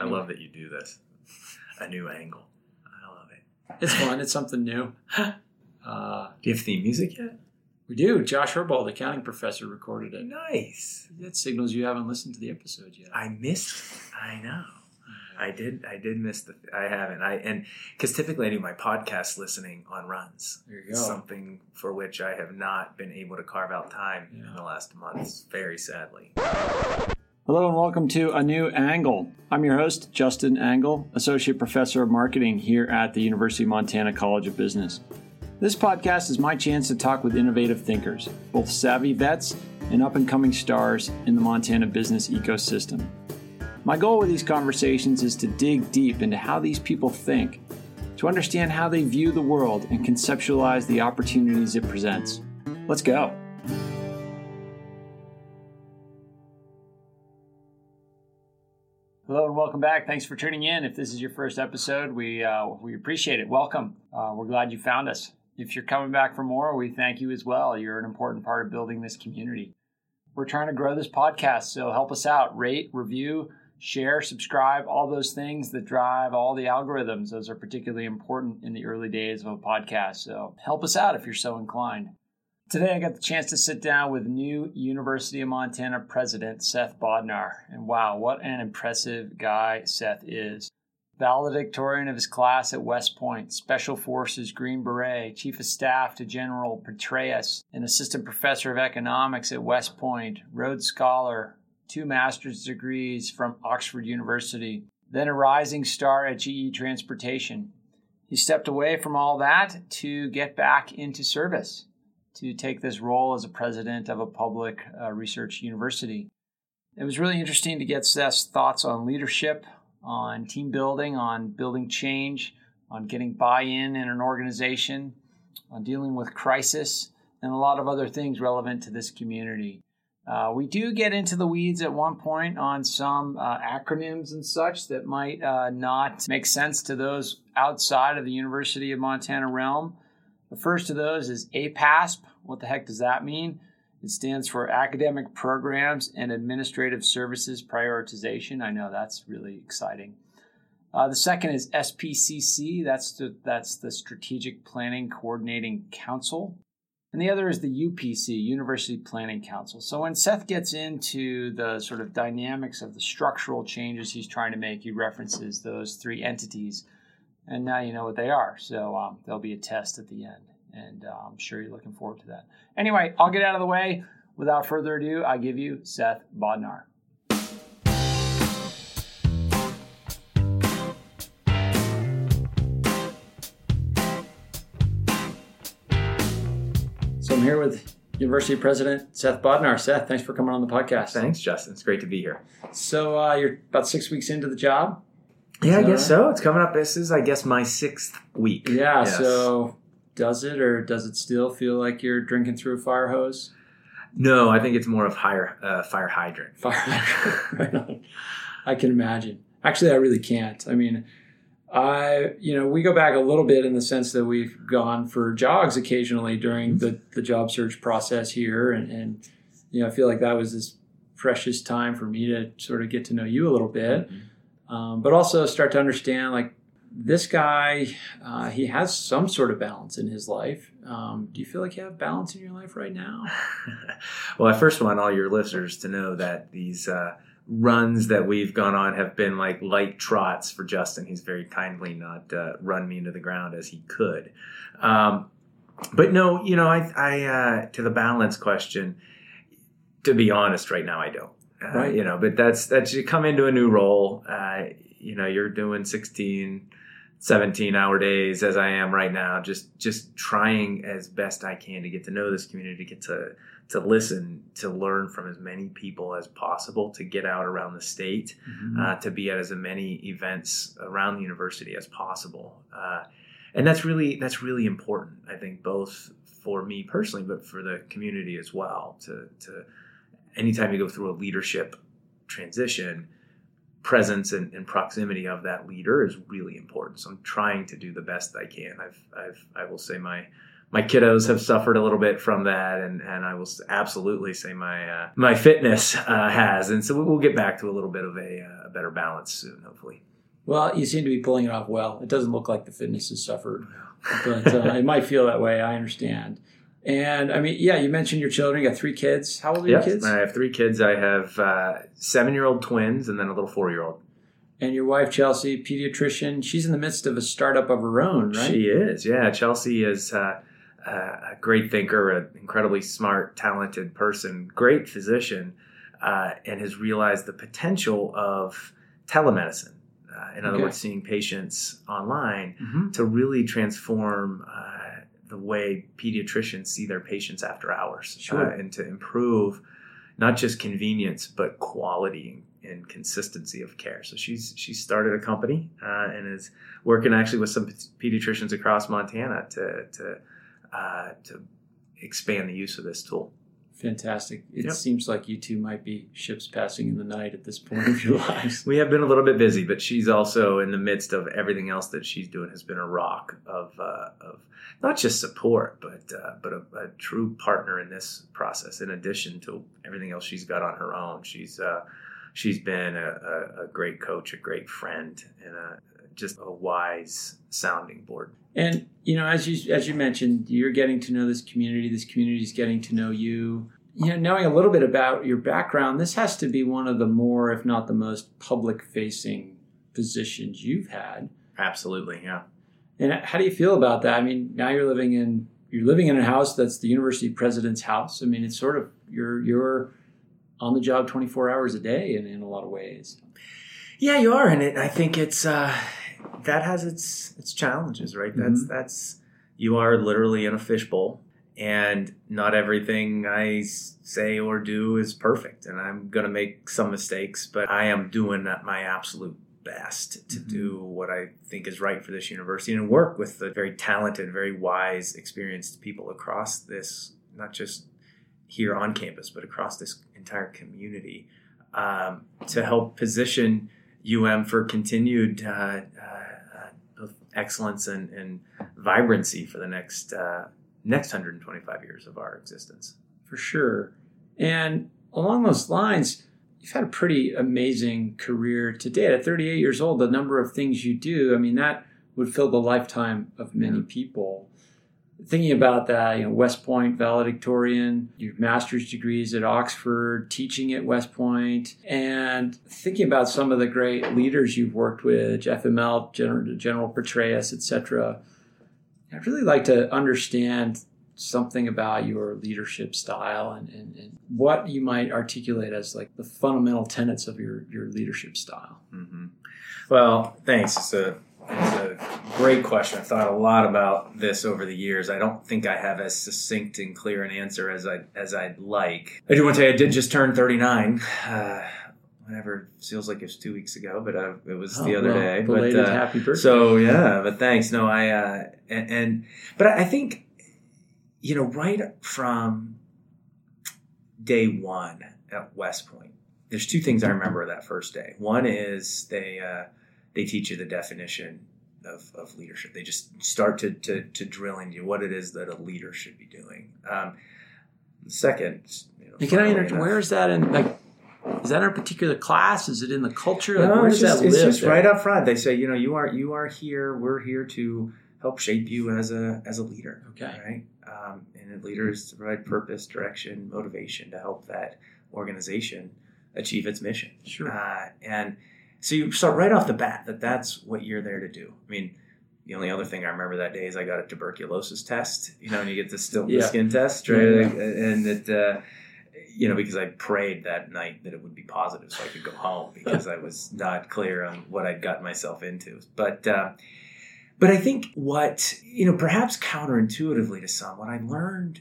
I love that you do this. A new angle. I love it. It's fun. It's something new. Uh, Do you have theme music yet? we do. Josh Herbold, accounting professor, recorded it. Nice. That signals you haven't listened to the episode yet. I missed. I know. I did. I did miss the. I haven't. I and because typically I do my podcast listening on runs. There you go. Something for which I have not been able to carve out time Yeah. in the last months. Very sadly. Hello and welcome to A New Angle. I'm your host, Justin Angle, Associate Professor of Marketing here at the University of Montana College of Business. This podcast is my chance to talk with innovative thinkers, both savvy vets and up and coming stars in the Montana business ecosystem. My goal with these conversations is to dig deep into how these people think, to understand how they view the world and conceptualize the opportunities it presents. Let's go. Welcome back. Thanks for tuning in. If this is your first episode, we uh, we appreciate it. Welcome. Uh, we're glad you found us. If you're coming back for more, we thank you as well. You're an important part of building this community. We're trying to grow this podcast, so help us out. Rate, review, share, subscribe, all those things that drive all the algorithms. Those are particularly important in the early days of a podcast. So help us out if you're so inclined. Today, I got the chance to sit down with new University of Montana president Seth Bodnar. And wow, what an impressive guy Seth is. Valedictorian of his class at West Point, Special Forces Green Beret, Chief of Staff to General Petraeus, an Assistant Professor of Economics at West Point, Rhodes Scholar, two master's degrees from Oxford University, then a rising star at GE Transportation. He stepped away from all that to get back into service to take this role as a president of a public uh, research university. It was really interesting to get Seth's thoughts on leadership, on team building, on building change, on getting buy in in an organization, on dealing with crisis, and a lot of other things relevant to this community. Uh, we do get into the weeds at one point on some uh, acronyms and such that might uh, not make sense to those outside of the University of Montana realm. The first of those is APASP. What the heck does that mean? It stands for Academic Programs and Administrative Services Prioritization. I know that's really exciting. Uh, the second is SPCC. That's the, that's the Strategic Planning Coordinating Council. And the other is the UPC, University Planning Council. So when Seth gets into the sort of dynamics of the structural changes he's trying to make, he references those three entities and now you know what they are. So um, there'll be a test at the end, and uh, I'm sure you're looking forward to that. Anyway, I'll get out of the way. Without further ado, I give you Seth Bodnar. So I'm here with University President Seth Bodnar. Seth, thanks for coming on the podcast. Thanks, Justin. It's great to be here. So uh, you're about six weeks into the job. Yeah, I guess so. It's coming up. This is, I guess, my sixth week. Yeah. Yes. So does it, or does it still feel like you're drinking through a fire hose? No, I think it's more of higher uh, fire hydrant. Fire. right on. I can imagine. Actually, I really can't. I mean, I you know we go back a little bit in the sense that we've gone for jogs occasionally during the the job search process here, and and you know I feel like that was this precious time for me to sort of get to know you a little bit. Um, but also start to understand like this guy uh, he has some sort of balance in his life um, do you feel like you have balance in your life right now well, I first want all your listeners to know that these uh, runs that we've gone on have been like light trots for Justin. He's very kindly not uh, run me into the ground as he could. Um, but no, you know, I, I uh, to the balance question. To be honest, right now I don't. Uh, Right. You know, but that's that's you come into a new role. Uh, you know, you're doing 16, 17 hour days as I am right now. Just just trying as best I can to get to know this community, to get to to listen, to learn from as many people as possible, to get out around the state, uh, to be at as many events around the university as possible. Uh, and that's really that's really important. I think both for me personally, but for the community as well. To to anytime you go through a leadership transition, presence and, and proximity of that leader is really important. So I'm trying to do the best I can. I've I've I will say my my kiddos have suffered a little bit from that, and, and I will absolutely say my uh, my fitness uh, has, and so we'll get back to a little bit of a, uh, a, better balance soon, hopefully. Well, you seem to be pulling it off well. It doesn't look like the fitness has suffered, but uh, it might feel that way. I understand. And I mean, yeah, you mentioned your children. You got three kids. How old are yes, your kids? I have three kids. I have uh, seven year old twins and then a little four year old and your wife Chelsea, pediatrician. She's in the midst of a startup of her own, right? She is. Yeah, Chelsea is uh, a great thinker, an incredibly smart, talented person, great physician, uh, and has realized the potential of telemedicine. Uh, in other okay. words, seeing patients online mm-hmm. to really transform uh, the way pediatricians see their patients after hours sure. Uh, and to improve not just convenience but quality and consistency of care. So she's she's started a company uh, and is working actually with some pediatricians across Montana to to uh, to expand the use of this tool. Fantastic. It yep. seems like you two might be ships passing in the night at this point of your lives. we have been a little bit busy, but she's also in the midst of everything else that she's doing has been a rock of, uh, of not just support, but uh, but a, a, true partner in this process. In addition to everything else she's got on her own, she's uh, she's been a, a, a, great coach, a great friend, and a, just a wise sounding board. And you know, as you as you mentioned, you're getting to know this community. This community is getting to know you. You know, knowing a little bit about your background, this has to be one of the more, if not the most, public-facing positions you've had. Absolutely, yeah. And how do you feel about that? I mean, now you're living in you're living in a house that's the university president's house. I mean, it's sort of you're you're on the job 24 hours a day in, in a lot of ways. Yeah, you are, and it, I think it's uh, that has its its challenges, right? That's mm-hmm. that's you are literally in a fishbowl, and not everything I say or do is perfect, and I'm going to make some mistakes, but I am doing my absolute best to mm-hmm. do what I think is right for this university and work with the very talented, very wise, experienced people across this, not just here on campus, but across this entire community um, to help position UM for continued uh, uh, excellence and, and, vibrancy for the next uh, next 125 years of our existence. For sure. And along those lines, you've had a pretty amazing career to date. At 38 years old, the number of things you do, I mean, that would fill the lifetime of many yeah. people thinking about that, you know, West Point valedictorian, your master's degrees at Oxford, teaching at West Point, and thinking about some of the great leaders you've worked with, Jeff General, General Petraeus, etc. I'd really like to understand something about your leadership style and, and, and, what you might articulate as like the fundamental tenets of your, your leadership style. Mm-hmm. Well, thanks. It's a it's a great question. I've thought a lot about this over the years. I don't think I have as succinct and clear an answer as I as I'd like. I do want to say I did just turn 39. Uh, whatever feels like it was two weeks ago, but uh, it was oh, the other well, day. Belated but uh, happy birthday. So yeah, but thanks. No, I uh, and, and but I think you know right from day one at West Point, there's two things I remember that first day. One is they uh, they teach you the definition of, of leadership. They just start to, to, to drill into what it is that a leader should be doing. Um, second, you know, can I inter- where is that in like? Is that in a particular class? Is it in the culture? Like, no, it's just, it's just right up front. They say, you know, you are you are here. We're here to help shape you as a as a leader. Okay, right. Um, and a leader is to provide purpose, direction, motivation to help that organization achieve its mission. Sure. Uh, and so you start right off the bat that that's what you're there to do. I mean, the only other thing I remember that day is I got a tuberculosis test. You know, and you get the still yeah. skin test, right? Yeah. And it, uh, you know, because I prayed that night that it would be positive, so I could go home because I was not clear on what I'd gotten myself into. But uh, but I think what you know, perhaps counterintuitively to some, what I learned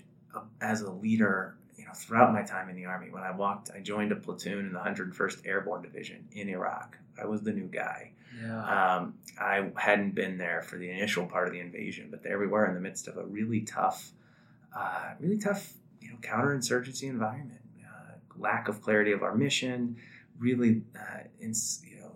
as a leader know, throughout my time in the Army, when I walked, I joined a platoon in the 101st Airborne Division in Iraq. I was the new guy. Yeah. Um, I hadn't been there for the initial part of the invasion, but there we were in the midst of a really tough, uh, really tough, you know, counterinsurgency environment. Uh, lack of clarity of our mission, really, uh, in, you know,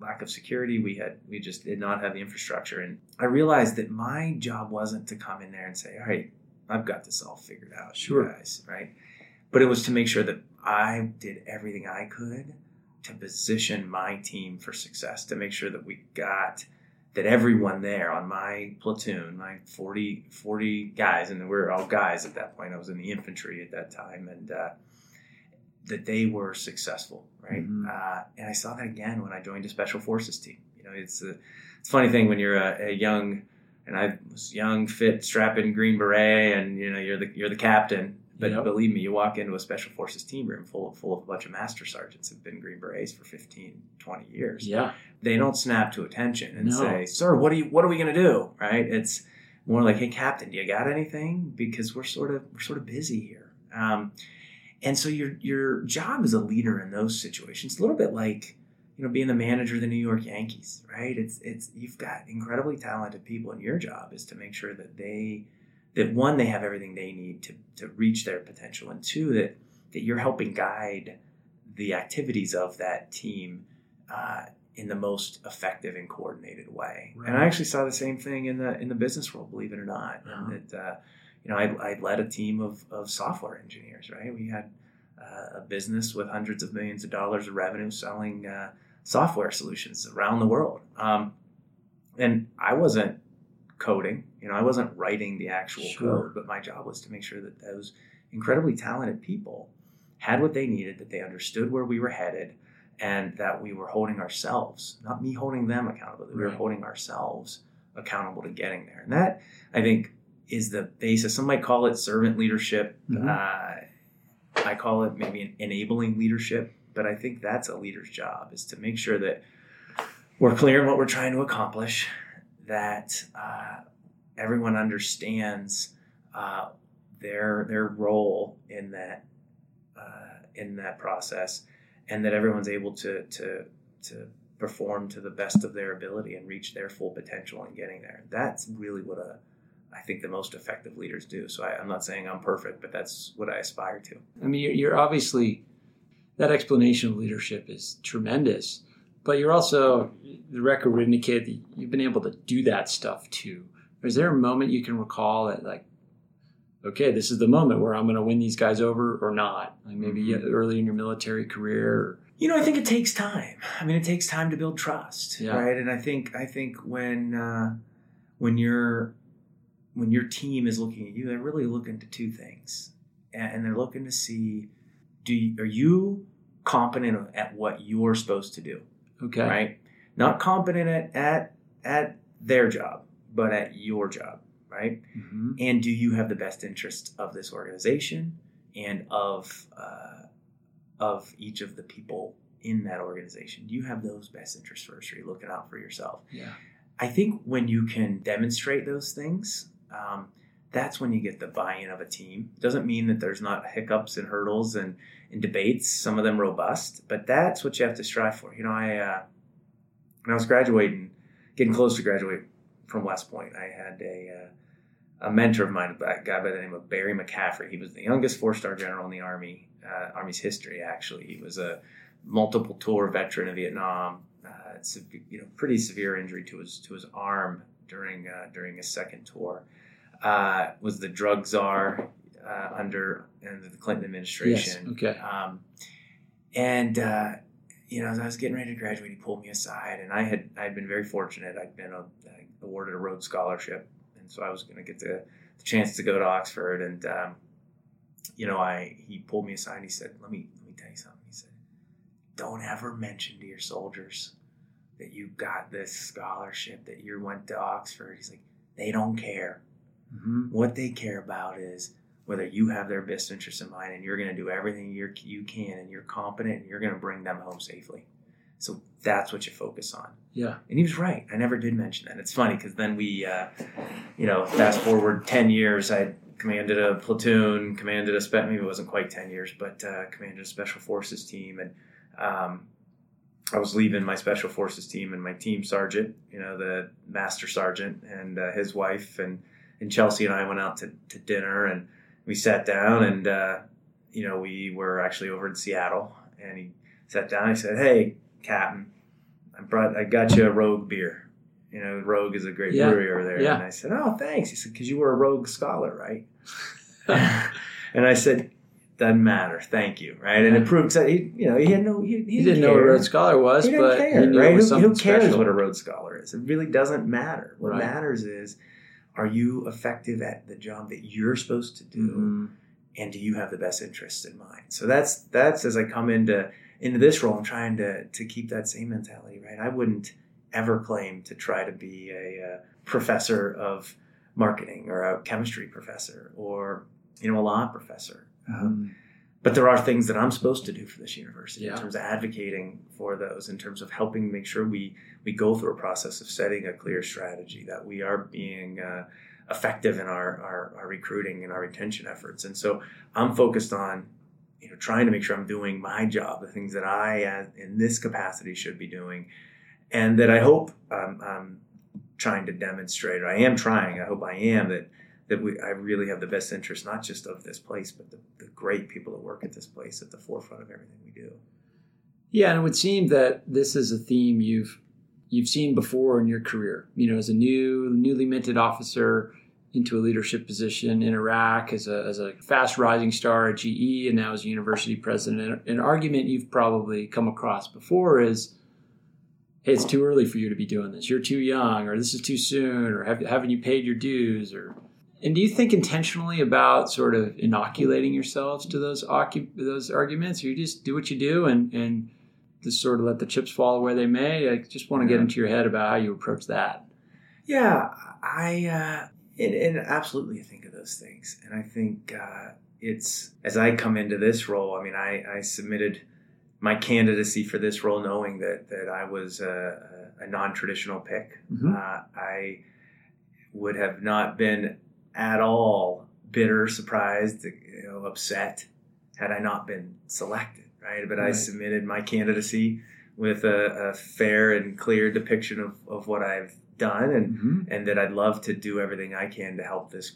lack of security. We had we just did not have the infrastructure, and I realized that my job wasn't to come in there and say, "All right, I've got this all figured out, Sure. guys," right? But it was to make sure that I did everything I could to position my team for success, to make sure that we got that everyone there on my platoon, my 40, 40 guys, and we were all guys at that point. I was in the infantry at that time, and uh, that they were successful, right? Mhm. Uh, and I saw that again when I joined a special forces team. You know, it's a, it's a funny thing when you're a, a young, and I was young, fit, strapping green beret, and you know you're the you're the captain. But Yep. believe me, you walk into a special forces team room full of, full of a bunch of master sergeants who've been green berets for 15, 20 years Yeah. they don't snap to attention and No. say, "Sir, what are you? What are we going to do?" Right? It's more like, "Hey, Captain, do you got anything?" Because we're sort of we're sort of busy here. Um, and so your your job as a leader in those situations, a little bit like you know being the manager of the New York Yankees, right? It's it's you've got incredibly talented people, and your job is to make sure that they that one they have everything they need to to reach their potential, and two that that you're helping guide the activities of that team uh, in the most effective and coordinated way. And I actually saw the same thing in the in the business world, believe it or not. Uh-huh. And that uh, you know, I, I led a team of, of software engineers. Right, we had uh, a business with hundreds of millions of dollars of revenue selling uh, software solutions around the world. Um, and I wasn't coding, you know, I wasn't writing the actual Sure. code, but my job was to make sure that those incredibly talented people had what they needed, that they understood where we were headed, and that we were holding ourselves, not me holding them accountable, that we were Right. holding ourselves accountable to getting there. And that, I think, is the basis. Some might call it servant leadership. Mhm. Uh, I call it maybe an enabling leadership, but I think that's a leader's job is to make sure that we're clear in what we're trying to accomplish, that uh, everyone understands uh, their their role in that uh, in that process, and that everyone's able to to to perform to the best of their ability and reach their full potential in getting there. That's really what a I think the most effective leaders do. So I, I'm not saying I'm perfect, but that's what I aspire to. I mean, you're obviously that explanation of leadership is tremendous, but you're also the record would indicate that you've been able to do that stuff too. Is there a moment you can recall that, like, okay, this is the moment where I'm going to win these guys over or not? Like maybe Mhm. early in your military career. Or, You know, I think it takes time. I mean, it takes time to build trust, Yeah. right? And I think I think when uh, when you're when your team is looking at you, they're really looking to two things, and, and they're looking to see do you, are you competent at what you're supposed to do, okay, right? Not competent at at at their job, but at your job, right? hmm and do you have the best interest of this organization and of uh, of each of the people in that organization? Do you have those best interests first are you looking out for yourself? Yeah, i think when you can demonstrate those things um, that's when you get the buy-in of a team. Doesn't mean that there's not hiccups and hurdles and, and debates some of them robust but that's what you have to strive for you know i uh, when i was graduating getting close to graduate from west point i had a uh, a mentor of mine, a guy by the name of Barry McCaffrey. He was the youngest four-star general in the Army, uh, Army's history. Actually, he was a multiple tour veteran of Vietnam. Uh, you know, pretty severe injury to his to his arm during uh, during his second tour. Uh, was the drug czar uh, under under the Clinton yes, administration. okay, Um, and uh, you know, as I was getting ready to graduate, he pulled me aside, and I had I had been very fortunate. I'd been awarded a Rhodes Scholarship, and so I was going to get the, the chance to go to Oxford. And um, you know, I he pulled me aside. and He said, "Let me let me tell you something." He said, "Don't ever mention to your soldiers that you got this scholarship, that you went to Oxford." He's like, "They don't care. hmm What they care about is." Whether you have their best interest in mind and you're going to do everything you're, you can and you're competent and you're going to bring them home safely. So that's what you focus on. yeah, And he was right. I never did mention that. It's funny because then we, uh, you know, fast forward 10 years, I commanded a platoon, commanded a, spe- maybe it wasn't quite 10 years, but uh, commanded a special forces team. And um, I was leaving my special forces team and my team sergeant, you know, the master sergeant and uh, his wife and, and Chelsea and I went out to, to dinner and we sat down and, uh, you know, we were actually over in Seattle and he sat down. and He said, Hey, Captain, I brought I got you a Rogue beer. You know, Rogue is a great Yeah. brewery over there. Yeah. And I said, oh, thanks. He said, because you were a Rogue scholar, right? and I said, doesn't matter. Thank you. Right. And it proved that he, you know, he had no, he, he He didn't know what a. Rhodes Scholar was, he didn't but care, right? it was Who, who cares special. what a Rhodes Scholar is? It really doesn't matter. What Right. matters is, are you effective at the job that you're supposed to do, Mhm. and do you have the best interests in mind? So that's that's as I come into into this role, I'm trying to to keep that same mentality. Right? I wouldn't ever claim to try to be a, uh professor of marketing or a chemistry professor or you know a law professor. Um. But there are things that I'm supposed to do for this university Yeah. in terms of advocating for those, in terms of helping make sure we we go through a process of setting a clear strategy, that we are being uh, effective in our, our our recruiting and our retention efforts. And so I'm focused on you know trying to make sure I'm doing my job, the things that I as in this capacity should be doing, and that I hope um, I'm trying to demonstrate, or I am trying. I hope I am that that we I really have the best interest not just of this place, but the, the great people that work at this place at the forefront of everything we do. Yeah, and it would seem that this is a theme you've you've seen before in your career. You know, as a new newly minted officer into a leadership position in Iraq, as a as a fast rising star at GE, and now as a university president. An argument you've probably come across before is, "Hey, it's too early for you to be doing this. You're too young, or this is too soon, or have, haven't you paid your dues?" Or and do you think intentionally about sort of inoculating yourselves to those occup- those arguments, or you just do what you do and and just sort of let the chips fall where they may? I just want to get into your head about how you approach that. Yeah, I uh, and, and absolutely think of those things, and I think uh, it's as I come into this role. I mean, I, I submitted my candidacy for this role knowing that that I was a, a non-traditional pick. Mhm. Uh, I would have not been at all bitter, surprised, you know, upset had I not been selected. Right, but I submitted my candidacy with a, a fair and clear depiction of, of what I've done and Mm-hmm. and that I'd love to do everything I can to help this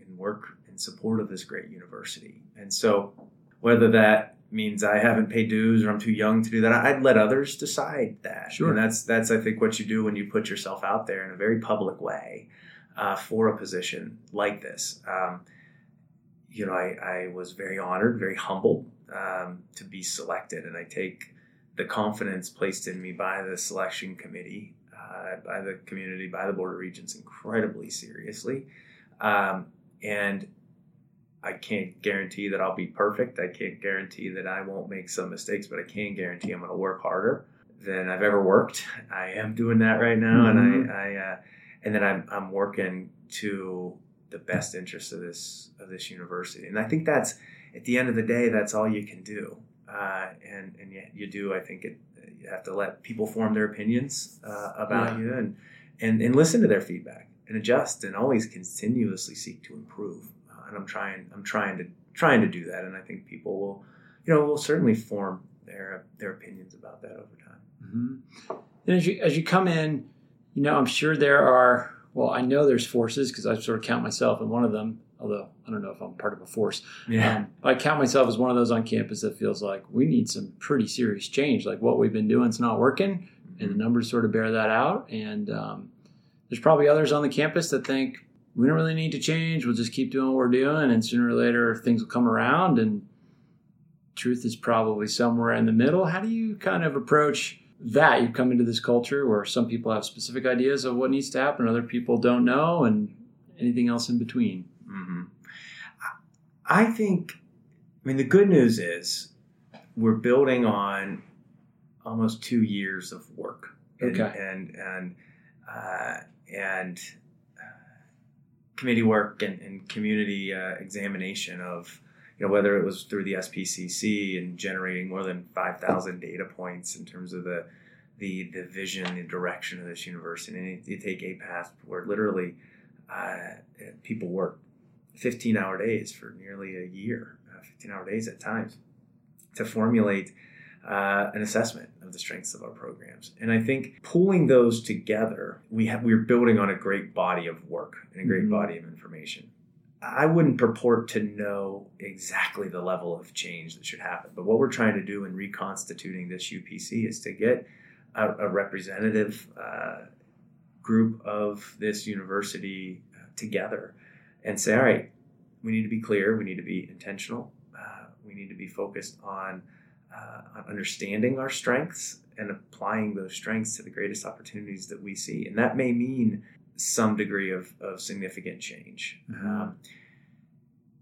and work in support of this great university. And so, whether that means I haven't paid dues or I'm too young to do that, I'd let others decide that. Sure. And that's that's I think what you do when you put yourself out there in a very public way uh, for a position like this. Um, you know, I, I was very honored, very humbled um, to be selected, and I take the confidence placed in me by the selection committee, uh, by the community, by the Board of Regents incredibly seriously. Um, and I can't guarantee that I'll be perfect. I can't guarantee that I won't make some mistakes, but I can guarantee I'm going to work harder than I've ever worked. I am doing that right now, Mhm. and I, I uh, and then I'm, I'm working to the best interests of this of this university. And I think that's at the end of the day, that's all you can do. Uh, and and yet you do. I think it you have to let people form their opinions uh, about Yeah. you and, and and listen to their feedback and adjust and always continuously seek to improve. Uh, and I'm trying I'm trying to trying to do that. And I think people will you know will certainly form their their opinions about that over time. Mm-hmm. And as you as you come in, you know, I'm sure there are. Well, I know there's forces because I sort of count myself in one of them. Although I don't know if I'm part of a force. Yeah. Um, I count myself as one of those on campus that feels like we need some pretty serious change. Like what we've been doing is not working, and the numbers sort of bear that out. And um, there's probably others on the campus that think we don't really need to change. We'll just keep doing what we're doing, and sooner or later things will come around. And truth is probably somewhere in the middle. How do you kind of approach that? You come into this culture where some people have specific ideas of what needs to happen, other people don't know, and anything else in between. hmm I think, I mean, the good news is we're building on almost two years of work. And, Okay. And, and, uh, and uh, committee work and, and community uh, examination of, you know, whether it was through the SPCC and generating more than 5,000 data points in terms of the, the, the vision, the direction of this university. And you, you take APAS where literally uh, people work 15 hour days for nearly a year, uh, 15 hour days at times, to formulate uh, an assessment of the strengths of our programs. And I think pulling those together, we have we're building on a great body of work and a great Mhm. body of information. I wouldn't purport to know exactly the level of change that should happen, but what we're trying to do in reconstituting this UPC is to get a, a representative uh, group of this university uh, together and say, all right, we need to be clear, we need to be intentional, uh, we need to be focused on, uh, on understanding our strengths and applying those strengths to the greatest opportunities that we see. And that may mean some degree of, of significant change. Mhm. Um,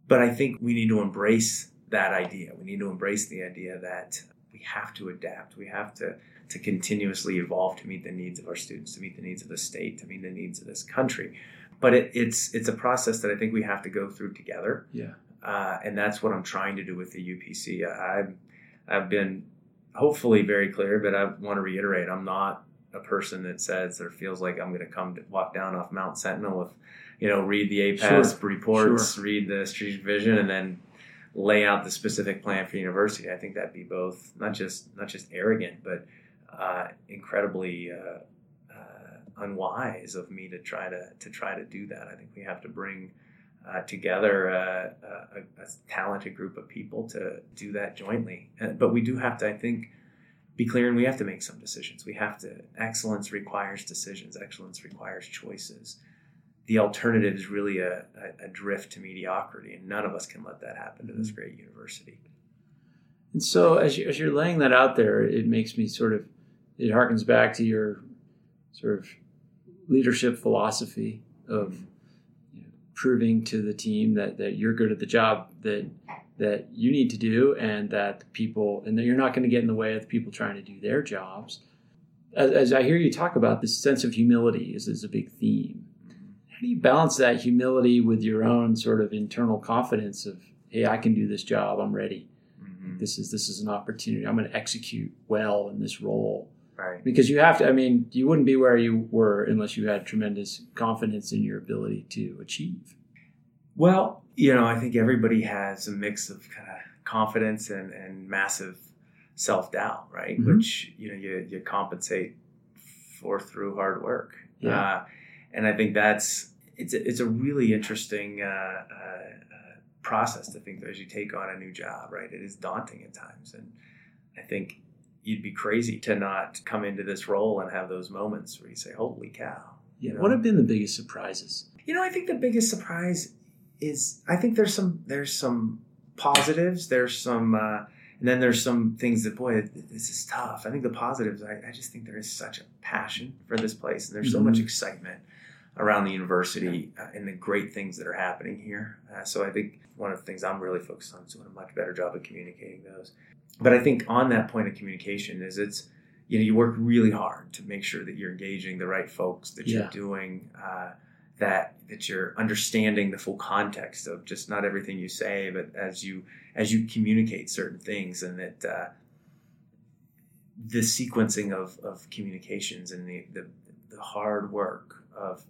but I think we need to embrace that idea. We need to embrace the idea that we have to adapt. We have to to continuously evolve to meet the needs of our students, to meet the needs of the state, to meet the needs of this country. But it, it's it's a process that I think we have to go through together, Yeah. uh, and that's what I'm trying to do with the UPC. I've I've been hopefully very clear, but I want to reiterate: I'm not a person that says or feels like I'm going to come to walk down off Mount Sentinel with, you know, read the APAS reports, read the strategic vision, and then lay out the specific plan for university. I think that'd be both not just not just arrogant, but uh, incredibly uh, uh, unwise of me to try to to try to do that. I think we have to bring uh, together uh, a, a talented group of people to do that jointly. Uh, but we do have to, I think, be clear and we have to make some decisions. We have to. Excellence requires decisions. Excellence requires choices. The alternative is really a, a, a drift to mediocrity, and none of us can let that happen to this mm-hmm. great university. And so, as, you, as you're laying that out there, it makes me sort of, it harkens back to your sort of leadership philosophy of proving to the team that, that you're good at the job that that you need to do, and that the people, and that you're not going to get in the way of the people trying to do their jobs. As, as I hear you talk about, this sense of humility is, is a big theme. How do you balance that humility with your own sort of internal confidence of, hey, I can do this job, I'm ready Mhm. this is this is an opportunity i'm going to execute well in this role Right. because you have to i mean you wouldn't be where you were unless you had tremendous confidence in your ability to achieve Well, you know, I think everybody has a mix of kind of confidence and, and massive self doubt, right? Mhm. Which you know you, you compensate for through hard work. Yeah. Uh, and I think that's it's a, it's a really interesting uh, uh, uh, process to think that as you take on a new job, right? It is daunting at times, and I think you'd be crazy to not come into this role and have those moments where you say, "Holy cow!" yeah You know? what have been the biggest surprises You know, I think the biggest surprise is I think there's some there's some positives. There's some uh, and then there's some things that boy this is tough. I think the positives. I, I just think there is such a passion for this place, and there's so Mhm. much excitement around the university uh, and the great things that are happening here. Uh, so I think one of the things I'm really focused on is doing a much better job of communicating those. But I think on that point of communication is it's you know you work really hard to make sure that you're engaging the right folks that Yeah. you're doing uh, that that you're understanding the full context of just not everything you say but as you as you communicate certain things and that uh, the sequencing of, of communications and the, the the hard work of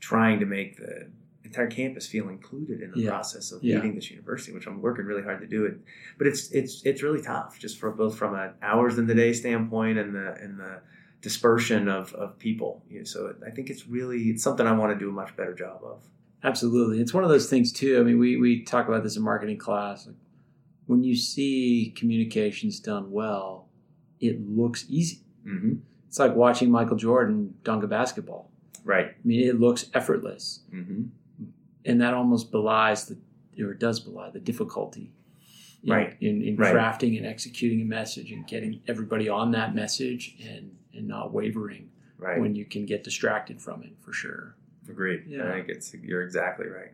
trying to make the entire campus feel included in the Yeah. process of Yeah. leading this university, which I'm working really hard to do it. But it's it's it's really tough, just for both from an hours in the day standpoint and the and the dispersion of, of people. You know, so I think it's really it's something I want to do a much better job of. absolutely it's one of those things too i mean we, we talk about this in marketing class like when you see communications done well it looks easy Mm-hmm. it's like watching michael jordan dunk a basketball Right. i mean it looks effortless Mm-hmm. And that almost belies the or does belie the difficulty know, Right. in, in Right. crafting and executing a message and getting everybody on that message and and not wavering Right. when you can get distracted from it for sure Agreed. Yeah. I think it's you're exactly right.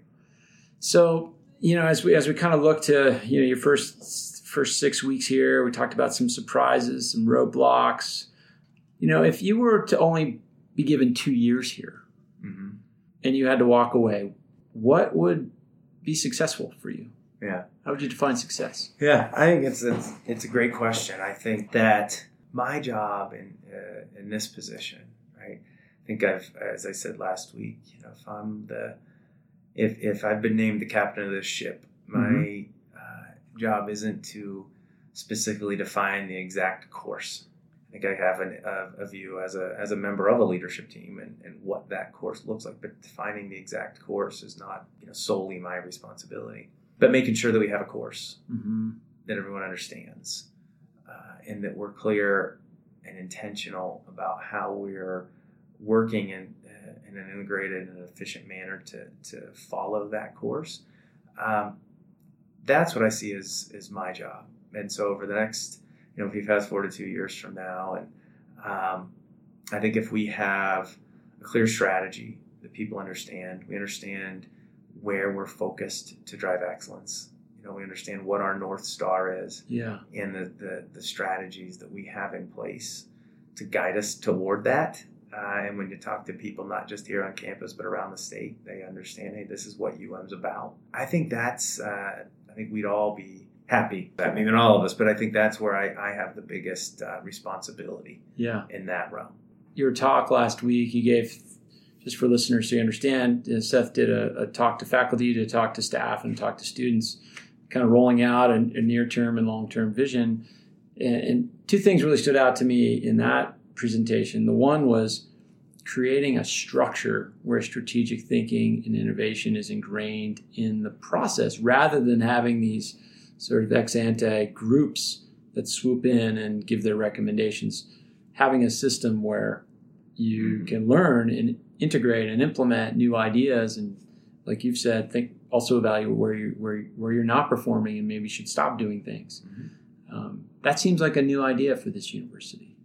so you know as we as we kind of look to you know your first first six weeks here we talked about some surprises some roadblocks you know if you were to only be given two years here Mm-hmm. and you had to walk away what would be successful for you Yeah. how would you define success Yeah, I think it's it's, it's a great question. I think that my job in uh, in this position, right? I think I've, as I said last week, you know, if I'm the, if if I've been named the captain of this ship, my uh, job isn't to specifically define the exact course. I think I have an, a, a view as a as a member of a leadership team and, and what that course looks like, but defining the exact course is not you know solely my responsibility. But making sure that we have a course mm-hmm. that everyone understands uh, and that we're clear and intentional about how we're working in, uh, in an integrated and efficient manner to, to follow that course. Um, that's what I see as, as my job. And so over the next, you know, if you fast forward to two years from now, and um, I think if we have a clear strategy that people understand, we understand where we're focused to drive excellence. You know, we understand what our north star is, yeah, and the, the, the strategies that we have in place to guide us toward that. Uh, and when you talk to people, not just here on campus but around the state, they understand, hey, this is what UM's about. I think that's, uh, I think we'd all be happy. I mean, all of us, but I think that's where I, I have the biggest uh, responsibility. Yeah, in that realm. Your talk last week, you gave just for listeners to understand. Uh, Seth did a, a, talk to faculty, to talk to staff, and talk to students, kind of rolling out a, a near term and long term vision. And, and two things really stood out to me in that presentation. The one was creating a structure where strategic thinking and innovation is ingrained in the process rather than having these sort of ex ante groups that swoop in and give their recommendations. Having a system where you mm-hmm. can learn and integrate and implement new ideas and like you've said think also evaluate where you where, where you're not performing and maybe should stop doing things mm-hmm. um, that seems like a new idea for this university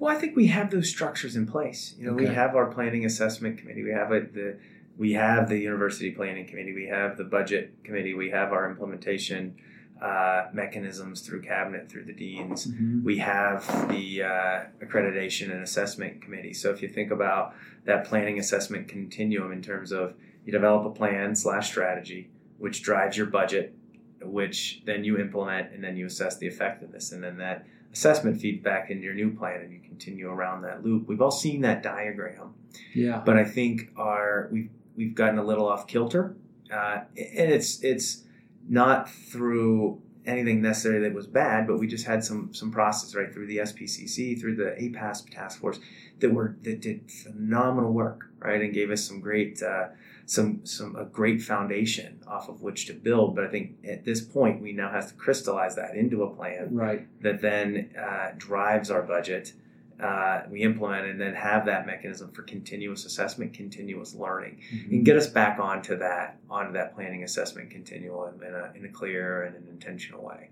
well, I think we have those structures in place. You know, okay. we have our planning assessment committee. We have a, the we have the university planning committee. We have the budget committee. We have our implementation uh, mechanisms through cabinet, through the deans. Mm-hmm. We have the uh, accreditation and assessment committee. So if you think about that planning assessment continuum in terms of you develop a plan slash strategy, which drives your budget, which then you implement, and then you assess the effectiveness, and then that assessment feedback into your new plan and you continue around that loop. We've all seen that diagram. Yeah. But I think our we've we've gotten a little off kilter. Uh, and it's it's not through anything necessarily that was bad, but we just had some some process right through the SPCC, through the APAS task force that were that did phenomenal work, right, and gave us some great uh, some some a great foundation off of which to build. But I think at this point we now have to crystallize that into a plan right. that then uh, drives our budget. Uh, we implement and then have that mechanism for continuous assessment, continuous learning, mm-hmm. and get us back onto that onto that planning assessment continuum in a, in a clear and an intentional way.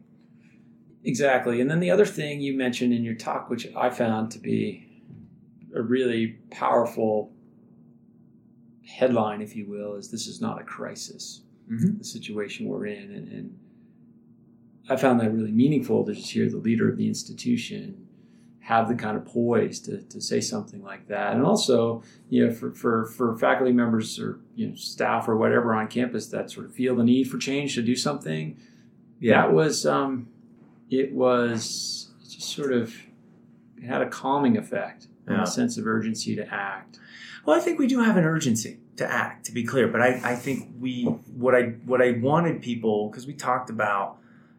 Exactly. And then the other thing you mentioned in your talk, which I found to be a really powerful headline, if you will, is this is not a crisis, mm-hmm. the situation we're in. And, and, I found that really meaningful to just hear the leader of the institution have the kind of poise to, to say something like that. And also, you know, for, for, for faculty members or, you know, staff or whatever on campus that sort of feel the need for change to do something. Yeah. That was, um, it was just sort of, it had a calming effect, yeah. a sense of urgency to act. Well, I think we do have an urgency to act, to be clear. But I, I think we what I what I wanted people because we talked about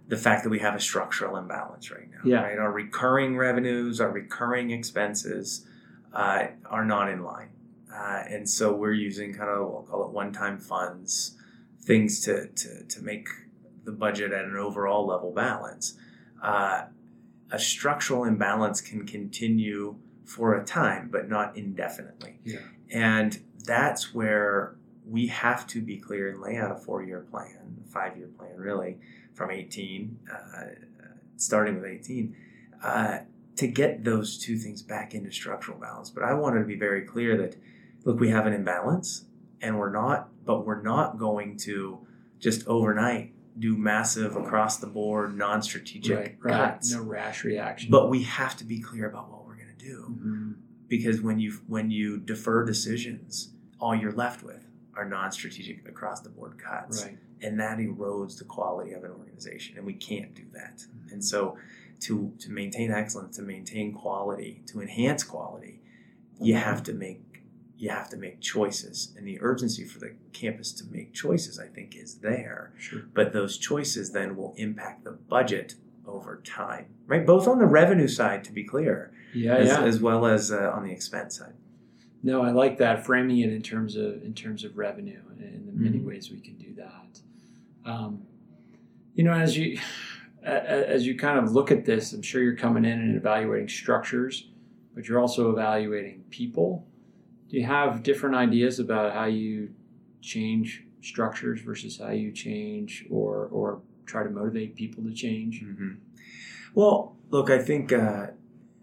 the fact that we have a structural imbalance right now. Yeah. Right? Our recurring revenues, our recurring expenses uh, are not in line. Uh, and so we're using kind of, we'll call it one time funds, things to, to, to make the budget at an overall level balance. Uh, a structural imbalance can continue for a time, but not indefinitely. Yeah. And that's where we have to be clear and lay out a four year plan, five year plan, really, from 18, uh, starting with 18, uh, to get those two things back into structural balance. But I wanted to be very clear that, look, we have an imbalance and we're not, but we're not going to just overnight do massive across the board non strategic right, right. cuts. No rash reaction. But we have to be clear about what we're going to do. Mm-hmm because when you when you defer decisions, all you're left with are non-strategic across the board cuts, right. and that erodes the quality of an organization, and we can't do that. Mm-hmm. And so, to to maintain excellence, to maintain quality, to enhance quality, you mm-hmm. have to make you have to make choices, and the urgency for the campus to make choices, I think, is there. Sure. But those choices then will impact the budget over time, right? Both on the revenue side, to be clear, yeah, as, yeah. as well as uh, on the expense side. No, I like that framing it in terms of in terms of revenue and the many mm-hmm. ways we can do that. Um, you know, as you, as you kind of look at this, I'm sure you're coming in and evaluating structures, but you're also evaluating people. Do you have different ideas about how you change structures versus how you change or or try to motivate people to change? Mm-hmm. Well, look, I think uh,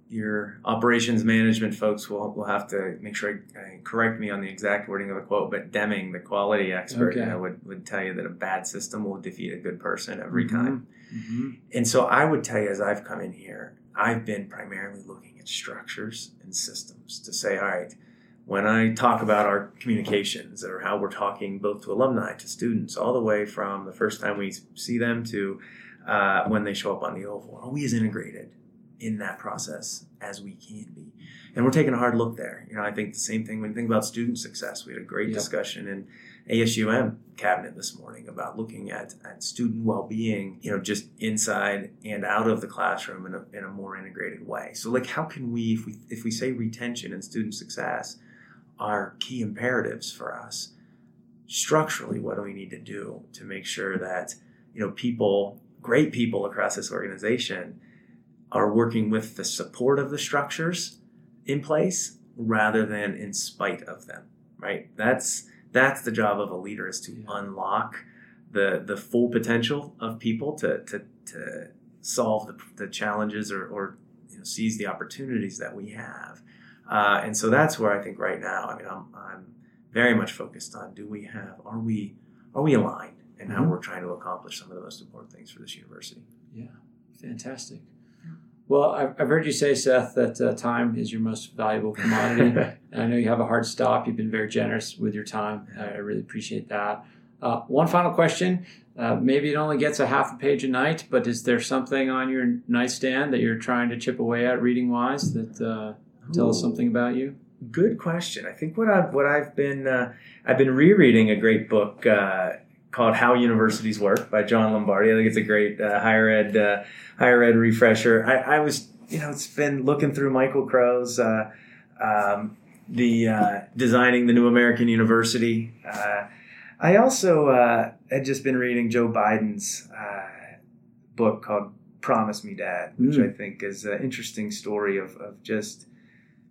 your operations management folks will, will have to make sure I, I, correct me on the exact wording of the quote, but Deming, the quality expert, okay. would, would tell you that a bad system will defeat a good person every mm-hmm. time. Mm-hmm. And so I would tell you, as I've come in here, I've been primarily looking at structures and systems to say, all right, when I talk about our communications or how we're talking both to alumni, to students, all the way from the first time we see them to uh, when they show up on the Oval, are we as integrated in that process as we can be. And we're taking a hard look there. You know, I think the same thing when you think about student success. We had a great yep. discussion in ASUM cabinet this morning about looking at, at student well-being, you know, just inside and out of the classroom in a, in a more integrated way. So like how can we if we if we say retention and student success are key imperatives for us, structurally what do we need to do to make sure that, you know, people, great people across this organization are working with the support of the structures in place rather than in spite of them right that's that's the job of a leader is to yeah. unlock the the full potential of people to to, to solve the, the challenges or, or you know, seize the opportunities that we have uh, and so that's where I think right now I mean I'm, I'm very much focused on do we have are we are we aligned and mm-hmm. how we're trying to accomplish some of the most important things for this university yeah fantastic well, I've, I've heard you say, Seth, that uh, time is your most valuable commodity. and I know you have a hard stop. You've been very generous with your time. I really appreciate that. Uh, one final question. Uh, maybe it only gets a half a page a night, but is there something on your nightstand that you're trying to chip away at reading wise that uh, tell us something about you? Good question. I think what I've what I've been uh, I've been rereading a great book uh, called How Universities Work by John Lombardi. I think it's a great uh, higher ed uh, higher ed refresher. I, I, was you know it's been looking through Michael Crow's uh, um, the uh, designing the new American University. Uh, I also uh, had just been reading Joe Biden's book called Promise Me Dad, which mm. I think is an interesting story of, of just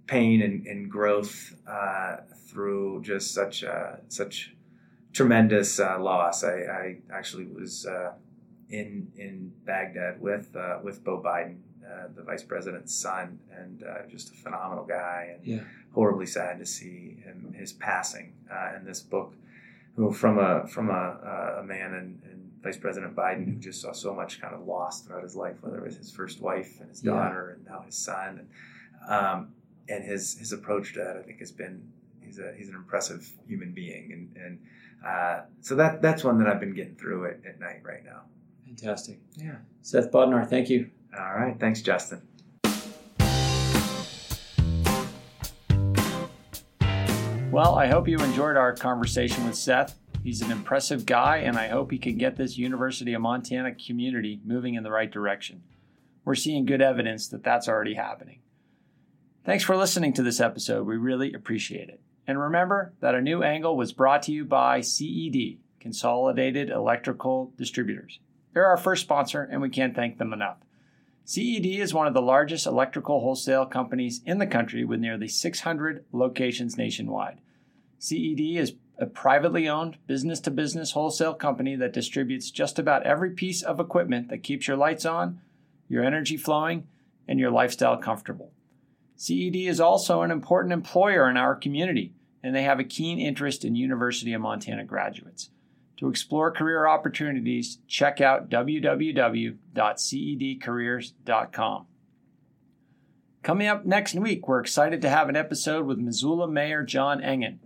pain and, and growth through just such such tremendous uh, loss. I, I, actually was uh, in in Baghdad with uh, with Beau Biden, uh, the vice president's son, and uh, just a phenomenal guy, and yeah. horribly sad to see him his passing. in this book, who from a from a, a man and, Vice President Biden, who just saw so much kind of loss throughout his life, whether it was his first wife and his daughter, yeah. and now his son, and um, and his his approach to that, I think, has been he's a he's an impressive human being, and and uh, so that that's one that I've been getting through at, at night right now. Fantastic. Yeah. Seth Bodnar, thank you. All right. Thanks, Justin. Well, I hope you enjoyed our conversation with Seth. He's an impressive guy, and I hope he can get this University of Montana community moving in the right direction. We're seeing good evidence that that's already happening. Thanks for listening to this episode. We really appreciate it. And remember that a new angle was brought to you by CED, Consolidated Electrical Distributors. They're our first sponsor, and we can't thank them enough. CED is one of the largest electrical wholesale companies in the country with nearly 600 locations nationwide. CED is a privately owned business to business wholesale company that distributes just about every piece of equipment that keeps your lights on, your energy flowing, and your lifestyle comfortable. CED is also an important employer in our community, and they have a keen interest in University of Montana graduates. To explore career opportunities, check out www.cedcareers.com. Coming up next week, we're excited to have an episode with Missoula Mayor John Engen.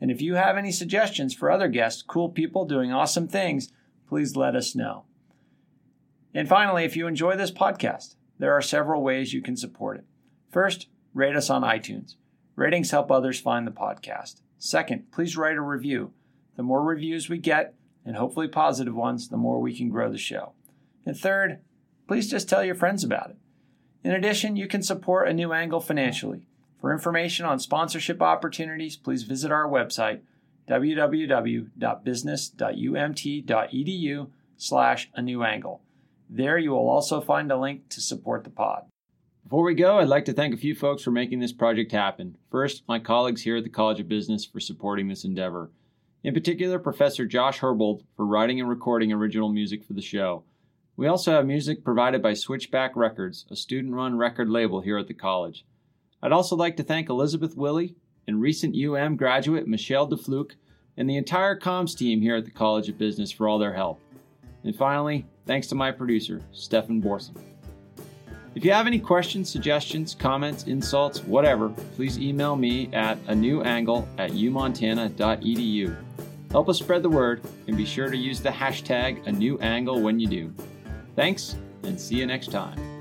And if you have any suggestions for other guests, cool people doing awesome things, please let us know. And finally, if you enjoy this podcast, there are several ways you can support it. First, rate us on iTunes. Ratings help others find the podcast. Second, please write a review. The more reviews we get, and hopefully positive ones, the more we can grow the show. And third, please just tell your friends about it. In addition, you can support a new angle financially. For information on sponsorship opportunities, please visit our website www.business.umt.edu slash a new angle. There you will also find a link to support the pod. Before we go, I'd like to thank a few folks for making this project happen. First, my colleagues here at the College of Business for supporting this endeavor. In particular, Professor Josh Herbold for writing and recording original music for the show. We also have music provided by Switchback Records, a student run record label here at the college. I'd also like to thank Elizabeth Willie and recent UM graduate Michelle DeFluke and the entire comms team here at the College of Business for all their help. And finally, thanks to my producer, Stefan Borson. If you have any questions, suggestions, comments, insults, whatever, please email me at a new angle at umontana.edu. Help us spread the word and be sure to use the hashtag a new angle when you do. Thanks and see you next time.